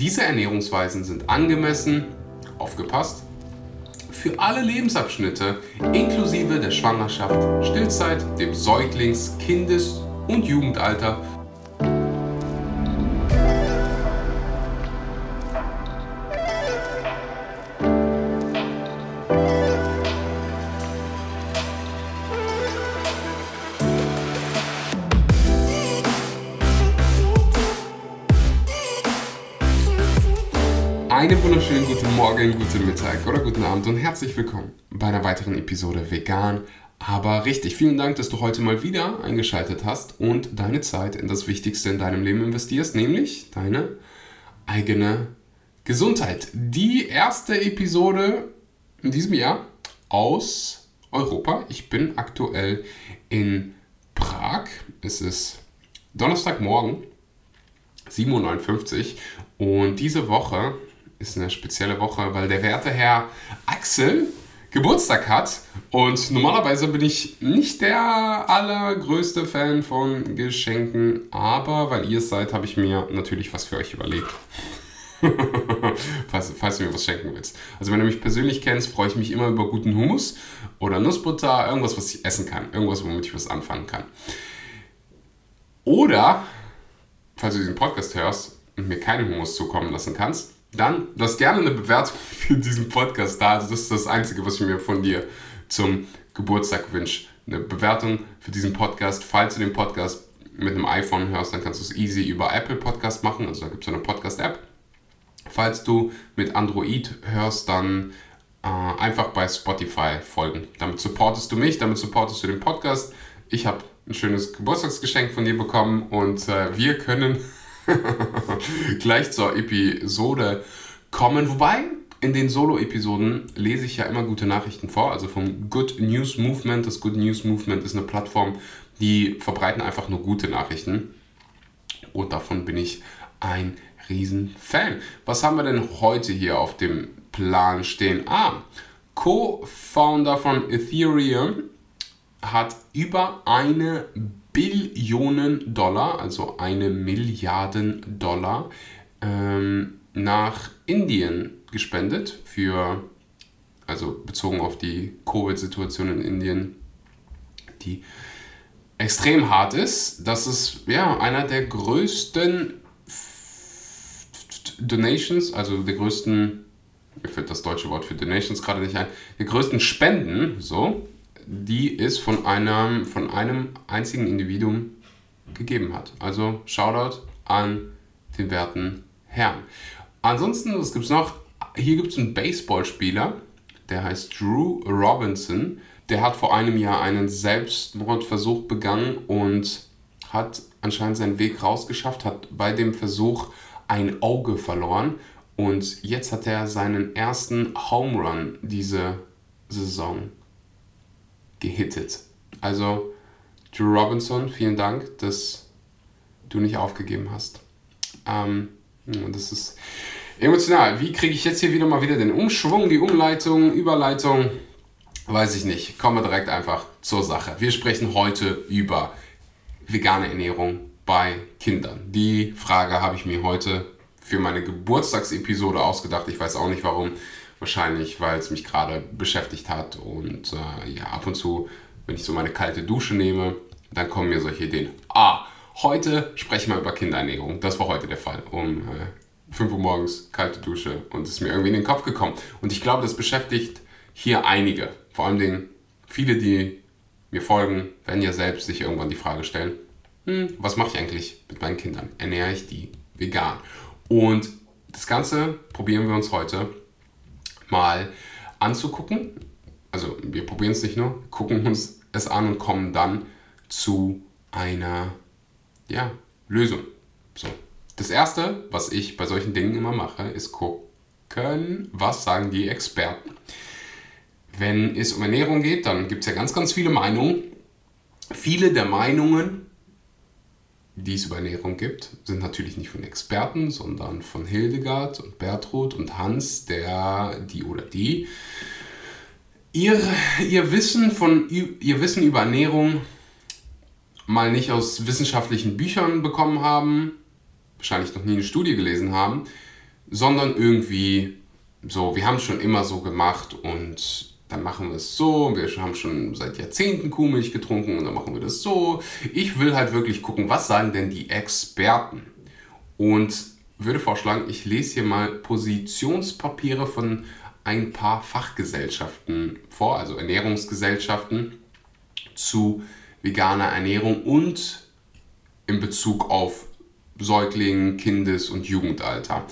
Diese Ernährungsweisen sind angemessen, aufgepasst, für alle Lebensabschnitte, inklusive der Schwangerschaft, Stillzeit, dem Säuglings-, Kindes- und Jugendalter Morgen, guten Mittag oder guten Abend und herzlich willkommen bei einer weiteren Episode Vegan, aber richtig. Vielen Dank, dass du heute mal wieder eingeschaltet hast und deine Zeit in das Wichtigste in deinem Leben investierst, nämlich deine eigene Gesundheit. Die erste Episode in diesem Jahr aus Europa. Ich bin aktuell in Prag. Es ist Donnerstagmorgen, 7.59 Uhr und diese Woche ist eine spezielle Woche, weil der werte Herr Axel Geburtstag hat. Und normalerweise bin ich nicht der allergrößte Fan von Geschenken, aber weil ihr es seid, habe ich mir natürlich was für euch überlegt. falls, falls du mir was schenken willst. Also wenn du mich persönlich kennst, freue ich mich immer über guten Hummus oder Nussbutter, irgendwas, was ich essen kann, irgendwas, womit ich was anfangen kann. Oder, falls du diesen Podcast hörst und mir keinen Hummus zukommen lassen kannst, dann lass gerne eine Bewertung für diesen Podcast da. Also das ist das Einzige, was ich mir von dir zum Geburtstag wünsche. Eine Bewertung für diesen Podcast. Falls du den Podcast mit einem iPhone hörst, dann kannst du es easy über Apple Podcast machen. Also da gibt es eine Podcast-App. Falls du mit Android hörst, dann äh, einfach bei Spotify folgen. Damit supportest du mich, damit supportest du den Podcast. Ich habe ein schönes Geburtstagsgeschenk von dir bekommen und äh, wir können gleich zur Episode kommen. Wobei, in den Solo-Episoden lese ich ja immer gute Nachrichten vor, also vom Good News Movement. Das Good News Movement ist eine Plattform, die verbreiten einfach nur gute Nachrichten. Und davon bin ich ein Riesenfan. Was haben wir denn heute hier auf dem Plan stehen? Ah, Co-Founder von Ethereum hat über eine Billionen Dollar, also eine Milliarden Dollar, ähm, nach Indien gespendet für, also bezogen auf die Covid-Situation in Indien, die extrem hart ist. Das ist ja einer der größten Donations, also der größten, mir fällt das deutsche Wort für Donations gerade nicht ein, der größten Spenden, so, die es von einem, von einem einzigen Individuum gegeben hat. Also Shoutout an den werten Herrn. Ansonsten, was gibt es noch? Hier gibt es einen Baseballspieler, der heißt Drew Robinson. Der hat vor einem Jahr einen Selbstmordversuch begangen und hat anscheinend seinen Weg rausgeschafft, hat bei dem Versuch ein Auge verloren und jetzt hat er seinen ersten Home Run diese Saison gehittet. Also, Drew Robinson, vielen Dank, dass du nicht aufgegeben hast. Ähm, das ist emotional. Wie kriege ich jetzt hier wieder mal wieder den Umschwung, die Umleitung, Überleitung? Weiß ich nicht. Kommen wir direkt einfach zur Sache. Wir sprechen heute über vegane Ernährung bei Kindern. Die Frage habe ich mir heute für meine Geburtstagsepisode ausgedacht. Ich weiß auch nicht warum. Wahrscheinlich, weil es mich gerade beschäftigt hat. Und äh, ja, ab und zu, wenn ich so meine kalte Dusche nehme, dann kommen mir solche Ideen. Ah, heute sprechen wir über Kinderernährung. Das war heute der Fall. Um äh, 5 Uhr morgens, kalte Dusche und es ist mir irgendwie in den Kopf gekommen. Und ich glaube, das beschäftigt hier einige. Vor allen Dingen viele, die mir folgen, werden ja selbst sich irgendwann die Frage stellen, hm, was mache ich eigentlich mit meinen Kindern? Ernähre ich die vegan? Und das Ganze probieren wir uns heute mal anzugucken. Also wir probieren es nicht nur, gucken uns es an und kommen dann zu einer ja, Lösung. So. Das erste, was ich bei solchen Dingen immer mache, ist gucken, was sagen die Experten. Wenn es um Ernährung geht, dann gibt es ja ganz, ganz viele Meinungen. Viele der Meinungen die es über Ernährung gibt, sind natürlich nicht von Experten, sondern von Hildegard und Bertrud und Hans, der, die oder die, ihr, ihr, Wissen von, ihr Wissen über Ernährung mal nicht aus wissenschaftlichen Büchern bekommen haben, wahrscheinlich noch nie eine Studie gelesen haben, sondern irgendwie so, wir haben es schon immer so gemacht und dann machen wir es so. Wir haben schon seit Jahrzehnten Kuhmilch getrunken und dann machen wir das so. Ich will halt wirklich gucken, was sagen denn die Experten? Und würde vorschlagen, ich lese hier mal Positionspapiere von ein paar Fachgesellschaften vor, also Ernährungsgesellschaften zu veganer Ernährung und in Bezug auf Säuglingen, Kindes- und Jugendalter.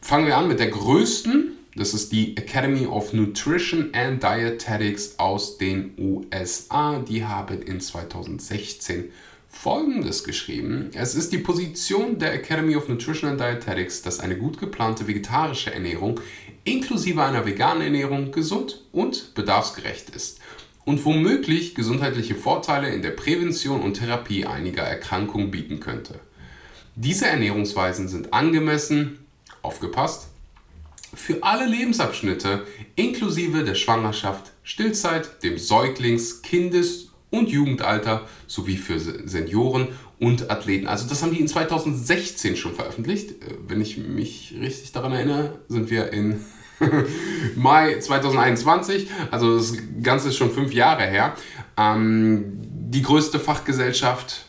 Fangen wir an mit der größten, das ist die Academy of Nutrition and Dietetics aus den USA. Die haben in 2016 Folgendes geschrieben. Es ist die Position der Academy of Nutrition and Dietetics, dass eine gut geplante vegetarische Ernährung inklusive einer veganen Ernährung gesund und bedarfsgerecht ist und womöglich gesundheitliche Vorteile in der Prävention und Therapie einiger Erkrankungen bieten könnte. Diese Ernährungsweisen sind angemessen, aufgepasst, für alle Lebensabschnitte inklusive der Schwangerschaft, Stillzeit, dem Säuglings-, Kindes- und Jugendalter sowie für Senioren und Athleten. Also das haben die in 2016 schon veröffentlicht. Äh, wenn ich mich richtig daran erinnere, sind wir in Mai 2021. Also das Ganze ist schon fünf Jahre her. Ähm, die größte Fachgesellschaft,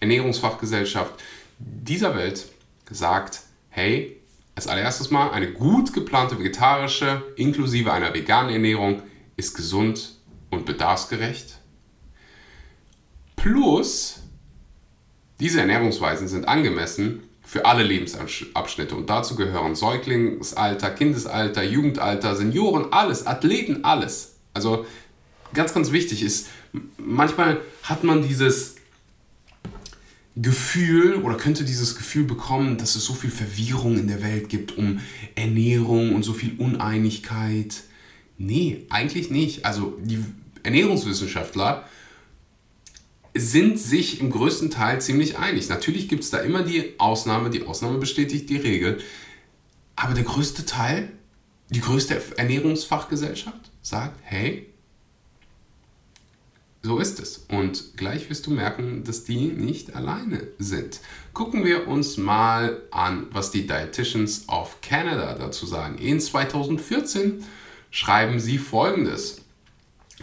Ernährungsfachgesellschaft dieser Welt sagt, hey, als allererstes mal eine gut geplante vegetarische inklusive einer veganen Ernährung ist gesund und bedarfsgerecht. Plus, diese Ernährungsweisen sind angemessen für alle Lebensabschnitte und dazu gehören Säuglingsalter, Kindesalter, Jugendalter, Senioren, alles, Athleten, alles. Also ganz, ganz wichtig ist, manchmal hat man dieses Gefühl oder könnte dieses Gefühl bekommen, dass es so viel Verwirrung in der Welt gibt um Ernährung und so viel Uneinigkeit. Nee, eigentlich nicht. Also die Ernährungswissenschaftler sind sich im größten Teil ziemlich einig. Natürlich gibt es da immer die Ausnahme, die Ausnahme bestätigt die Regel. Aber der größte Teil, die größte Ernährungsfachgesellschaft sagt, hey, so ist es. Und gleich wirst du merken, dass die nicht alleine sind. Gucken wir uns mal an, was die Dietitians of Canada dazu sagen. In 2014 schreiben sie folgendes.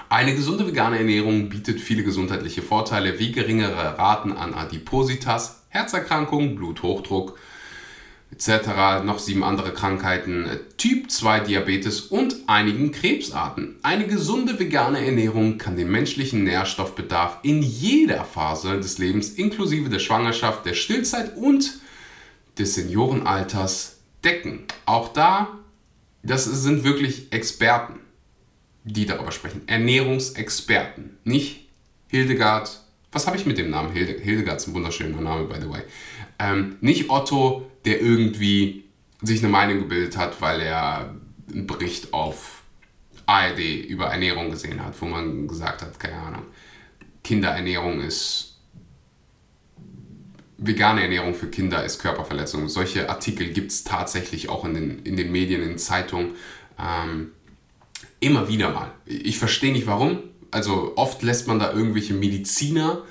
Eine gesunde vegane Ernährung bietet viele gesundheitliche Vorteile wie geringere Raten an Adipositas, Herzerkrankungen, Bluthochdruck, etc. Noch sieben andere Krankheiten, Typ 2 Diabetes und einigen Krebsarten. Eine gesunde vegane Ernährung kann den menschlichen Nährstoffbedarf in jeder Phase des Lebens inklusive der Schwangerschaft, der Stillzeit und des Seniorenalters decken. Auch da, das sind wirklich Experten, die darüber sprechen. Ernährungsexperten, nicht Hildegard. Was habe ich mit dem Namen? Hildegard ist ein wunderschöner Name, by the way. Ähm, nicht Otto der irgendwie sich eine Meinung gebildet hat, weil er einen Bericht auf ARD über Ernährung gesehen hat, wo man gesagt hat, keine Ahnung, Kinderernährung ist vegane Ernährung für Kinder ist Körperverletzung. Solche Artikel gibt es tatsächlich auch in den, in den Medien, in Zeitungen. Ähm, immer wieder mal. Ich verstehe nicht warum. Also oft lässt man da irgendwelche Mediziner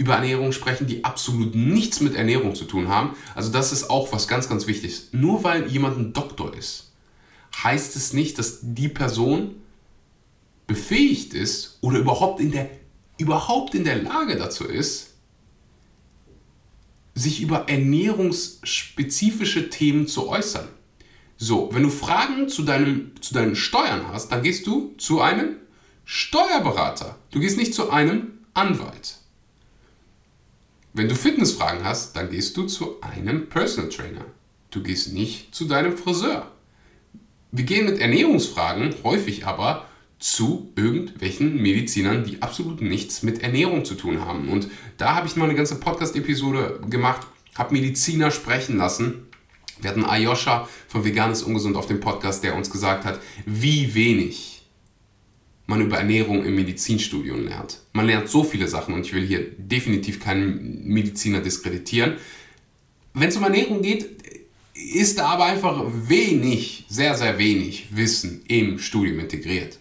über Ernährung sprechen, die absolut nichts mit Ernährung zu tun haben. Also das ist auch was ganz, ganz Wichtiges. Nur weil jemand ein Doktor ist, heißt es nicht, dass die Person befähigt ist oder überhaupt in der, überhaupt in der Lage dazu ist, sich über ernährungsspezifische Themen zu äußern. So, wenn du Fragen zu, deinem, zu deinen Steuern hast, dann gehst du zu einem Steuerberater. Du gehst nicht zu einem Anwalt. Wenn du Fitnessfragen hast, dann gehst du zu einem Personal Trainer. Du gehst nicht zu deinem Friseur. Wir gehen mit Ernährungsfragen häufig aber zu irgendwelchen Medizinern, die absolut nichts mit Ernährung zu tun haben. Und da habe ich mal eine ganze Podcast-Episode gemacht, habe Mediziner sprechen lassen. Wir hatten Ayosha von Veganes Ungesund auf dem Podcast, der uns gesagt hat, wie wenig man über Ernährung im Medizinstudium lernt. Man lernt so viele Sachen und ich will hier definitiv keinen Mediziner diskreditieren. Wenn es um Ernährung geht, ist da aber einfach wenig, sehr, sehr wenig Wissen im Studium integriert.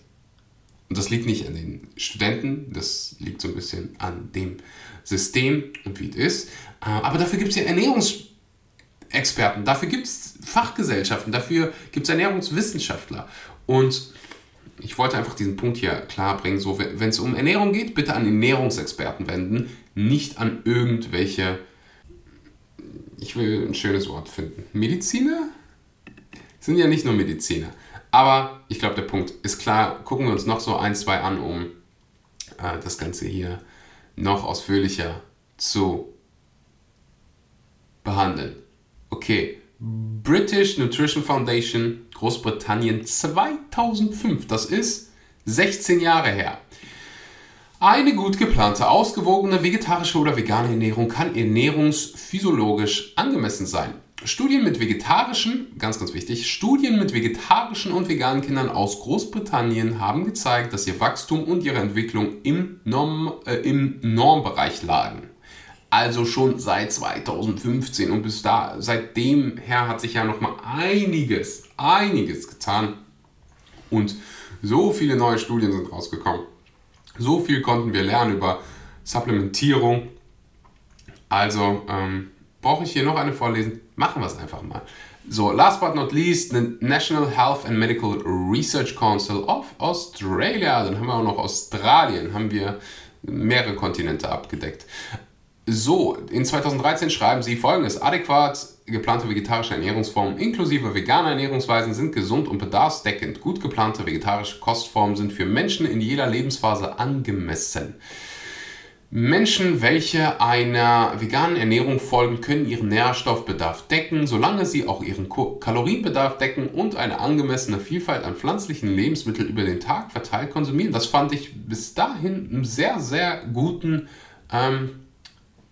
Und das liegt nicht an den Studenten, das liegt so ein bisschen an dem System und wie es ist. Äh, aber dafür gibt es ja Ernährungs Experten, dafür gibt es Fachgesellschaften, dafür gibt es Ernährungswissenschaftler. Und ich wollte einfach diesen Punkt hier klar bringen. So, wenn es um Ernährung geht, bitte an Ernährungsexperten wenden, nicht an irgendwelche, ich will ein schönes Wort finden, Mediziner? Sind ja nicht nur Mediziner. Aber ich glaube, der Punkt ist klar. Gucken wir uns noch so ein, zwei an, um äh, das Ganze hier noch ausführlicher zu behandeln. Okay, British Nutrition Foundation, Großbritannien 2005. Das ist 16 Jahre her. Eine gut geplante, ausgewogene vegetarische oder vegane Ernährung kann ernährungsphysiologisch angemessen sein. Studien mit vegetarischen, ganz ganz wichtig, Studien mit vegetarischen und veganen Kindern aus Großbritannien haben gezeigt, dass ihr Wachstum und ihre Entwicklung im, Norm, äh, im Normbereich lagen. Also schon seit 2015 und bis da, seitdem her hat sich ja noch mal einiges, einiges getan und so viele neue Studien sind rausgekommen. So viel konnten wir lernen über Supplementierung. Also ähm, brauche ich hier noch eine vorlesen? Machen wir es einfach mal. So, last but not least, the National Health and Medical Research Council of Australia. Dann haben wir auch noch Australien, haben wir mehrere Kontinente abgedeckt. So, in 2013 schreiben sie folgendes: Adäquat geplante vegetarische Ernährungsformen inklusive veganer Ernährungsweisen sind gesund und bedarfsdeckend. Gut geplante vegetarische Kostformen sind für Menschen in jeder Lebensphase angemessen. Menschen, welche einer veganen Ernährung folgen, können ihren Nährstoffbedarf decken, solange sie auch ihren Kalorienbedarf decken und eine angemessene Vielfalt an pflanzlichen Lebensmitteln über den Tag verteilt konsumieren. Das fand ich bis dahin einen sehr, sehr guten ähm,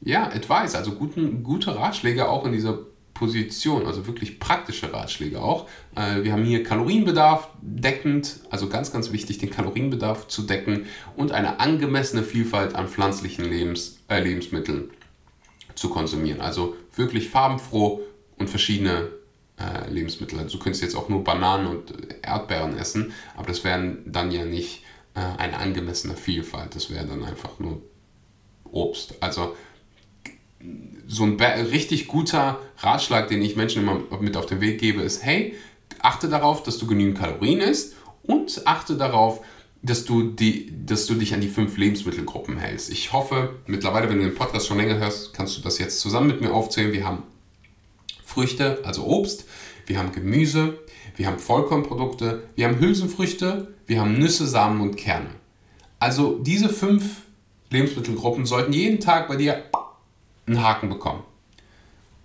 ja, Advice, also guten, gute Ratschläge auch in dieser Position, also wirklich praktische Ratschläge auch. Äh, wir haben hier Kalorienbedarf deckend, also ganz, ganz wichtig, den Kalorienbedarf zu decken und eine angemessene Vielfalt an pflanzlichen Lebens, äh, Lebensmitteln zu konsumieren. Also wirklich farbenfroh und verschiedene äh, Lebensmittel. Also du könntest jetzt auch nur Bananen und Erdbeeren essen, aber das wären dann ja nicht äh, eine angemessene Vielfalt, das wäre dann einfach nur Obst. Also so ein richtig guter Ratschlag, den ich Menschen immer mit auf den Weg gebe, ist, hey, achte darauf, dass du genügend Kalorien isst und achte darauf, dass du, die, dass du dich an die fünf Lebensmittelgruppen hältst. Ich hoffe, mittlerweile, wenn du den Podcast schon länger hörst, kannst du das jetzt zusammen mit mir aufzählen. Wir haben Früchte, also Obst, wir haben Gemüse, wir haben Vollkornprodukte, wir haben Hülsenfrüchte, wir haben Nüsse, Samen und Kerne. Also diese fünf Lebensmittelgruppen sollten jeden Tag bei dir einen Haken bekommen.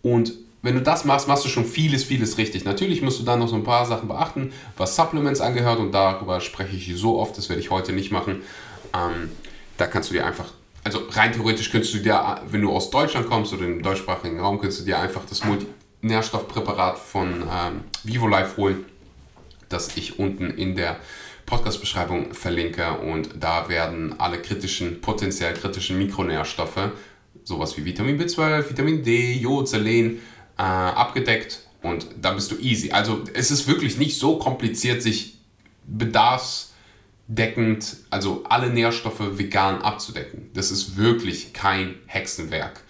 Und wenn du das machst, machst du schon vieles, vieles richtig. Natürlich musst du dann noch so ein paar Sachen beachten, was Supplements angehört und darüber spreche ich so oft, das werde ich heute nicht machen. Ähm, da kannst du dir einfach, also rein theoretisch könntest du dir, wenn du aus Deutschland kommst oder im deutschsprachigen Raum, könntest du dir einfach das Multinährstoffpräparat von ähm, VivoLife holen, das ich unten in der Podcast-Beschreibung verlinke und da werden alle kritischen, potenziell kritischen Mikronährstoffe sowas wie Vitamin B12, Vitamin D, Jod, Selen äh, abgedeckt und da bist du easy. Also es ist wirklich nicht so kompliziert, sich bedarfsdeckend, also alle Nährstoffe vegan abzudecken. Das ist wirklich kein Hexenwerk.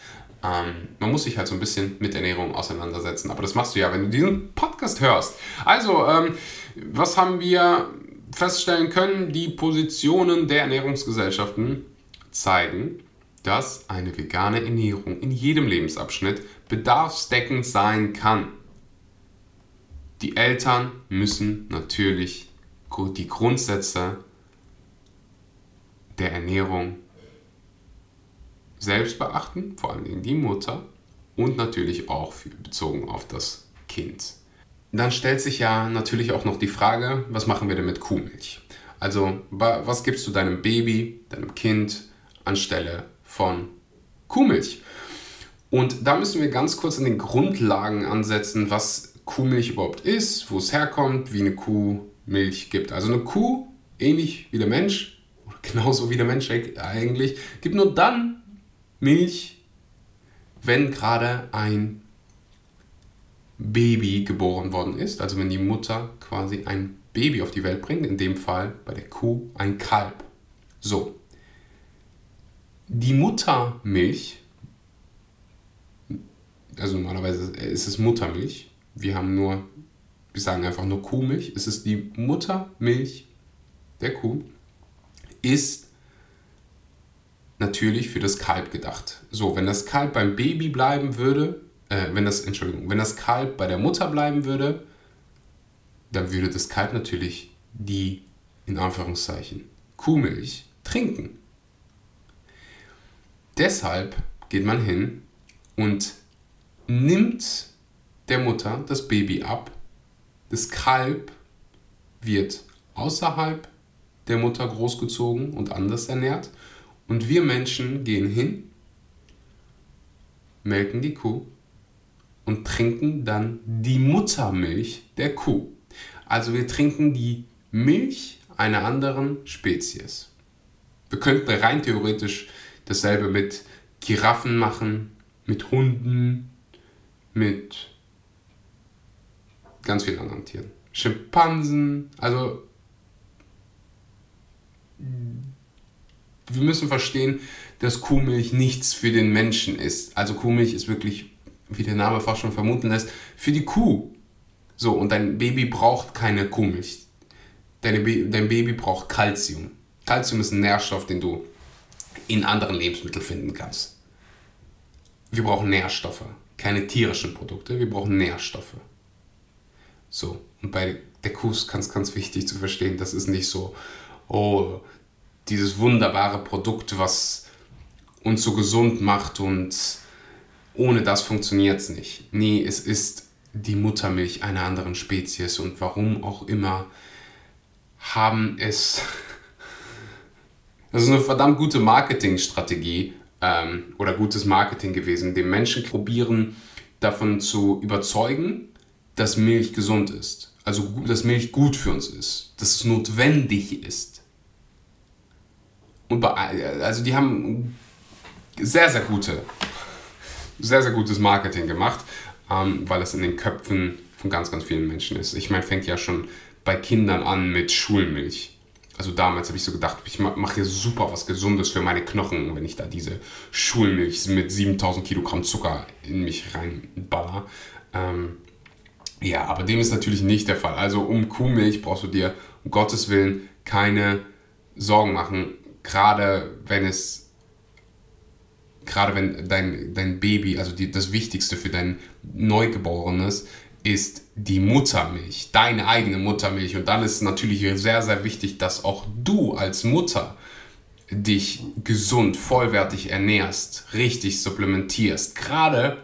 Ähm, man muss sich halt so ein bisschen mit Ernährung auseinandersetzen, aber das machst du ja, wenn du diesen Podcast hörst. Also, ähm, was haben wir feststellen können? Die Positionen der Ernährungsgesellschaften zeigen, dass eine vegane Ernährung in jedem Lebensabschnitt bedarfsdeckend sein kann. Die Eltern müssen natürlich die Grundsätze der Ernährung selbst beachten, vor allem die Mutter und natürlich auch bezogen auf das Kind. Dann stellt sich ja natürlich auch noch die Frage, was machen wir denn mit Kuhmilch? Also was gibst du deinem Baby, deinem Kind anstelle von Kuhmilch. Und da müssen wir ganz kurz an den Grundlagen ansetzen, was Kuhmilch überhaupt ist, wo es herkommt, wie eine Kuh Milch gibt. Also eine Kuh, ähnlich wie der Mensch, genauso wie der Mensch eigentlich, gibt nur dann Milch, wenn gerade ein Baby geboren worden ist. Also wenn die Mutter quasi ein Baby auf die Welt bringt, in dem Fall bei der Kuh ein Kalb. So, die Muttermilch Also normalerweise ist es Muttermilch. Wir haben nur, wir sagen einfach nur Kuhmilch. Es ist die Muttermilch der Kuh. Ist natürlich für das Kalb gedacht. So, wenn das Kalb beim Baby bleiben würde, äh, wenn das, Entschuldigung, wenn das Kalb bei der Mutter bleiben würde, dann würde das Kalb natürlich die, in Anführungszeichen, Kuhmilch trinken. Deshalb geht man hin und nimmt der Mutter das Baby ab. Das Kalb wird außerhalb der Mutter großgezogen und anders ernährt. Und wir Menschen gehen hin, melken die Kuh und trinken dann die Muttermilch der Kuh. Also wir trinken die Milch einer anderen Spezies. Wir könnten rein theoretisch dasselbe mit Giraffen machen, mit Hunden, mit ganz vielen anderen Tieren. Schimpansen, also wir müssen verstehen, dass Kuhmilch nichts für den Menschen ist. Also Kuhmilch ist wirklich, wie der Name fast schon vermuten lässt, für die Kuh. So, und dein Baby braucht keine Kuhmilch. Deine Ba- dein Baby braucht Kalzium. Kalzium ist ein Nährstoff, den du in anderen Lebensmitteln finden kannst. Wir brauchen Nährstoffe, keine tierischen Produkte, wir brauchen Nährstoffe. So, und bei der Kuh ist ganz, ganz wichtig zu verstehen, das ist nicht so, oh, dieses wunderbare Produkt, was uns so gesund macht und ohne das funktioniert es nicht. Nee, es ist die Muttermilch einer anderen Spezies und warum auch immer haben es. Das ist eine verdammt gute Marketingstrategie ähm, oder gutes Marketing gewesen, den Menschen probieren davon zu überzeugen, dass Milch gesund ist. Also dass Milch gut für uns ist, dass es notwendig ist. Und bei, also die haben sehr, sehr gute, sehr, sehr gutes Marketing gemacht, ähm, weil es in den Köpfen von ganz, ganz vielen Menschen ist. Ich meine, fängt ja schon bei Kindern an mit Schulmilch. Also damals habe ich so gedacht, ich ma- mache hier super was Gesundes für meine Knochen, wenn ich da diese Schulmilch mit 7000 Kilogramm Zucker in mich reinballer. Ähm, ja, aber dem ist natürlich nicht der Fall. Also um Kuhmilch brauchst du dir um Gottes Willen keine Sorgen machen, gerade wenn es gerade wenn dein, dein Baby, also die, das Wichtigste für dein Neugeborenes, ist die Muttermilch, deine eigene Muttermilch. Und dann ist es natürlich sehr, sehr wichtig, dass auch du als Mutter dich gesund, vollwertig ernährst, richtig supplementierst, gerade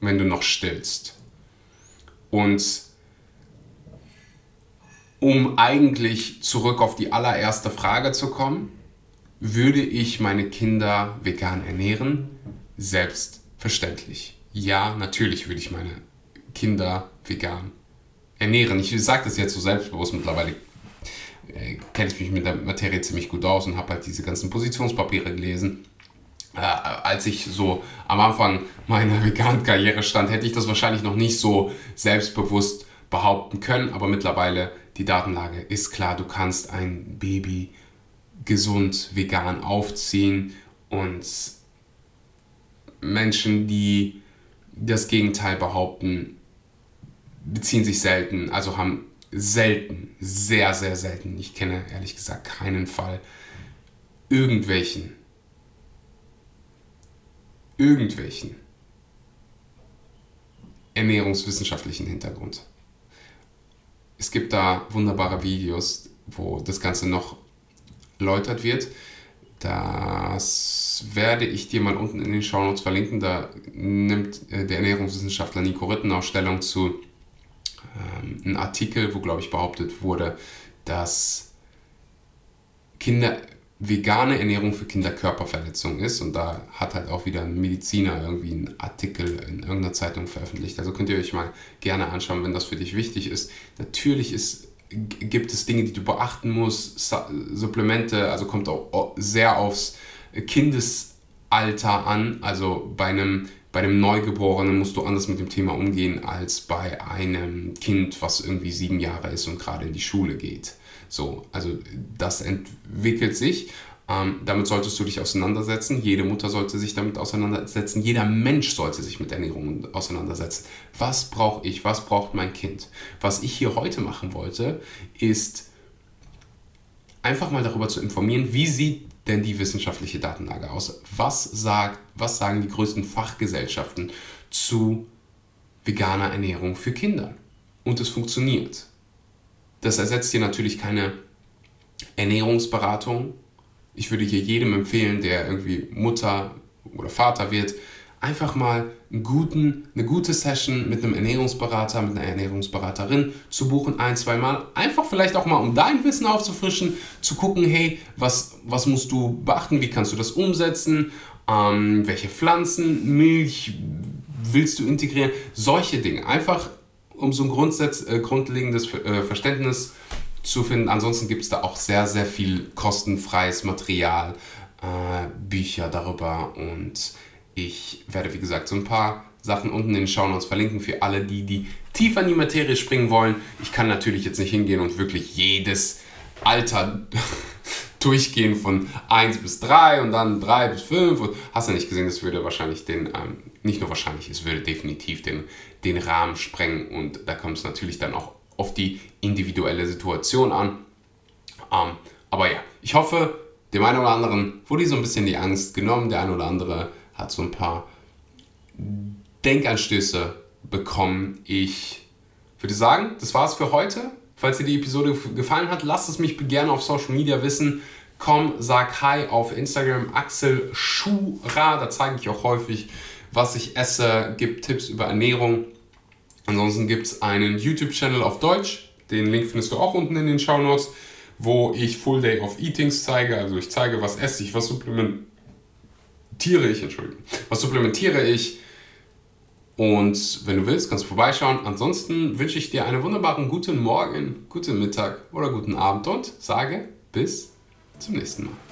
wenn du noch stillst. Und um eigentlich zurück auf die allererste Frage zu kommen, würde ich meine Kinder vegan ernähren? Selbstverständlich. Ja, natürlich würde ich meine Kinder vegan ernähren. Ich sage das jetzt so selbstbewusst mittlerweile. Äh, kenne ich mich mit der Materie ziemlich gut aus und habe halt diese ganzen Positionspapiere gelesen. Äh, als ich so am Anfang meiner veganen Karriere stand, hätte ich das wahrscheinlich noch nicht so selbstbewusst behaupten können, aber mittlerweile die Datenlage ist klar, du kannst ein Baby gesund vegan aufziehen und Menschen, die das Gegenteil behaupten, beziehen sich selten, also haben selten, sehr, sehr selten, ich kenne ehrlich gesagt keinen Fall, irgendwelchen, irgendwelchen ernährungswissenschaftlichen Hintergrund. Es gibt da wunderbare Videos, wo das Ganze noch erläutert wird. Das werde ich dir mal unten in den Shownotes verlinken. Da nimmt äh, der Ernährungswissenschaftler Nico Rittenau Stellung zu ähm, einem Artikel, wo, glaube ich, behauptet wurde, dass Kinder vegane Ernährung für Kinder Körperverletzung ist. Und da hat halt auch wieder ein Mediziner irgendwie einen Artikel in irgendeiner Zeitung veröffentlicht. Also könnt ihr euch mal gerne anschauen, wenn das für dich wichtig ist. Natürlich ist gibt es Dinge, die du beachten musst, Supplemente, also kommt auch sehr aufs Kindesalter an. Also bei einem, bei einem Neugeborenen musst du anders mit dem Thema umgehen als bei einem Kind, was irgendwie sieben Jahre ist und gerade in die Schule geht. So, also das entwickelt sich. Ähm, damit solltest du dich auseinandersetzen. Jede Mutter sollte sich damit auseinandersetzen. Jeder Mensch sollte sich mit Ernährung auseinandersetzen. Was brauche ich? Was braucht mein Kind? Was ich hier heute machen wollte, ist einfach mal darüber zu informieren, wie sieht denn die wissenschaftliche Datenlage aus? Was, sagt, was sagen die größten Fachgesellschaften zu veganer Ernährung für Kinder? Und es funktioniert. Das ersetzt dir natürlich keine Ernährungsberatung. Ich würde hier jedem empfehlen, der irgendwie Mutter oder Vater wird, einfach mal guten, eine gute Session mit einem Ernährungsberater, mit einer Ernährungsberaterin zu buchen, ein, zwei Mal. Einfach vielleicht auch mal, um dein Wissen aufzufrischen, zu gucken, hey, was, was musst du beachten, wie kannst du das umsetzen, ähm, welche Pflanzen, Milch willst du integrieren, solche Dinge. Einfach um so ein Grundsatz, äh, grundlegendes äh, Verständnis zu finden. Ansonsten gibt es da auch sehr, sehr viel kostenfreies Material, äh, Bücher darüber und ich werde, wie gesagt, so ein paar Sachen unten in den Shownotes verlinken für alle, die, die tiefer in die Materie springen wollen. Ich kann natürlich jetzt nicht hingehen und wirklich jedes Alter durchgehen von 1 bis 3 und dann 3 bis 5. Und hast du nicht gesehen, das würde wahrscheinlich den, ähm, nicht nur wahrscheinlich, es würde definitiv den, den Rahmen sprengen und da kommt es natürlich dann auch auf die individuelle Situation an. Ähm, aber ja, ich hoffe, dem einen oder anderen wurde so ein bisschen die Angst genommen, der ein oder andere hat so ein paar Denkanstöße bekommen. Ich würde sagen, das war's für heute. Falls dir die Episode gefallen hat, lasst es mich gerne auf Social Media wissen. Komm, sag Hi auf Instagram, Axel Schura. Da zeige ich auch häufig, was ich esse, gibt Tipps über Ernährung. Ansonsten gibt es einen YouTube-Channel auf Deutsch. Den Link findest du auch unten in den Show Notes, wo ich Full Day of Eatings zeige. Also ich zeige, was esse ich, was supplementiere ich, Entschuldigung. Was supplementiere ich? Und wenn du willst, kannst du vorbeischauen. Ansonsten wünsche ich dir einen wunderbaren guten Morgen, guten Mittag oder guten Abend und sage bis zum nächsten Mal.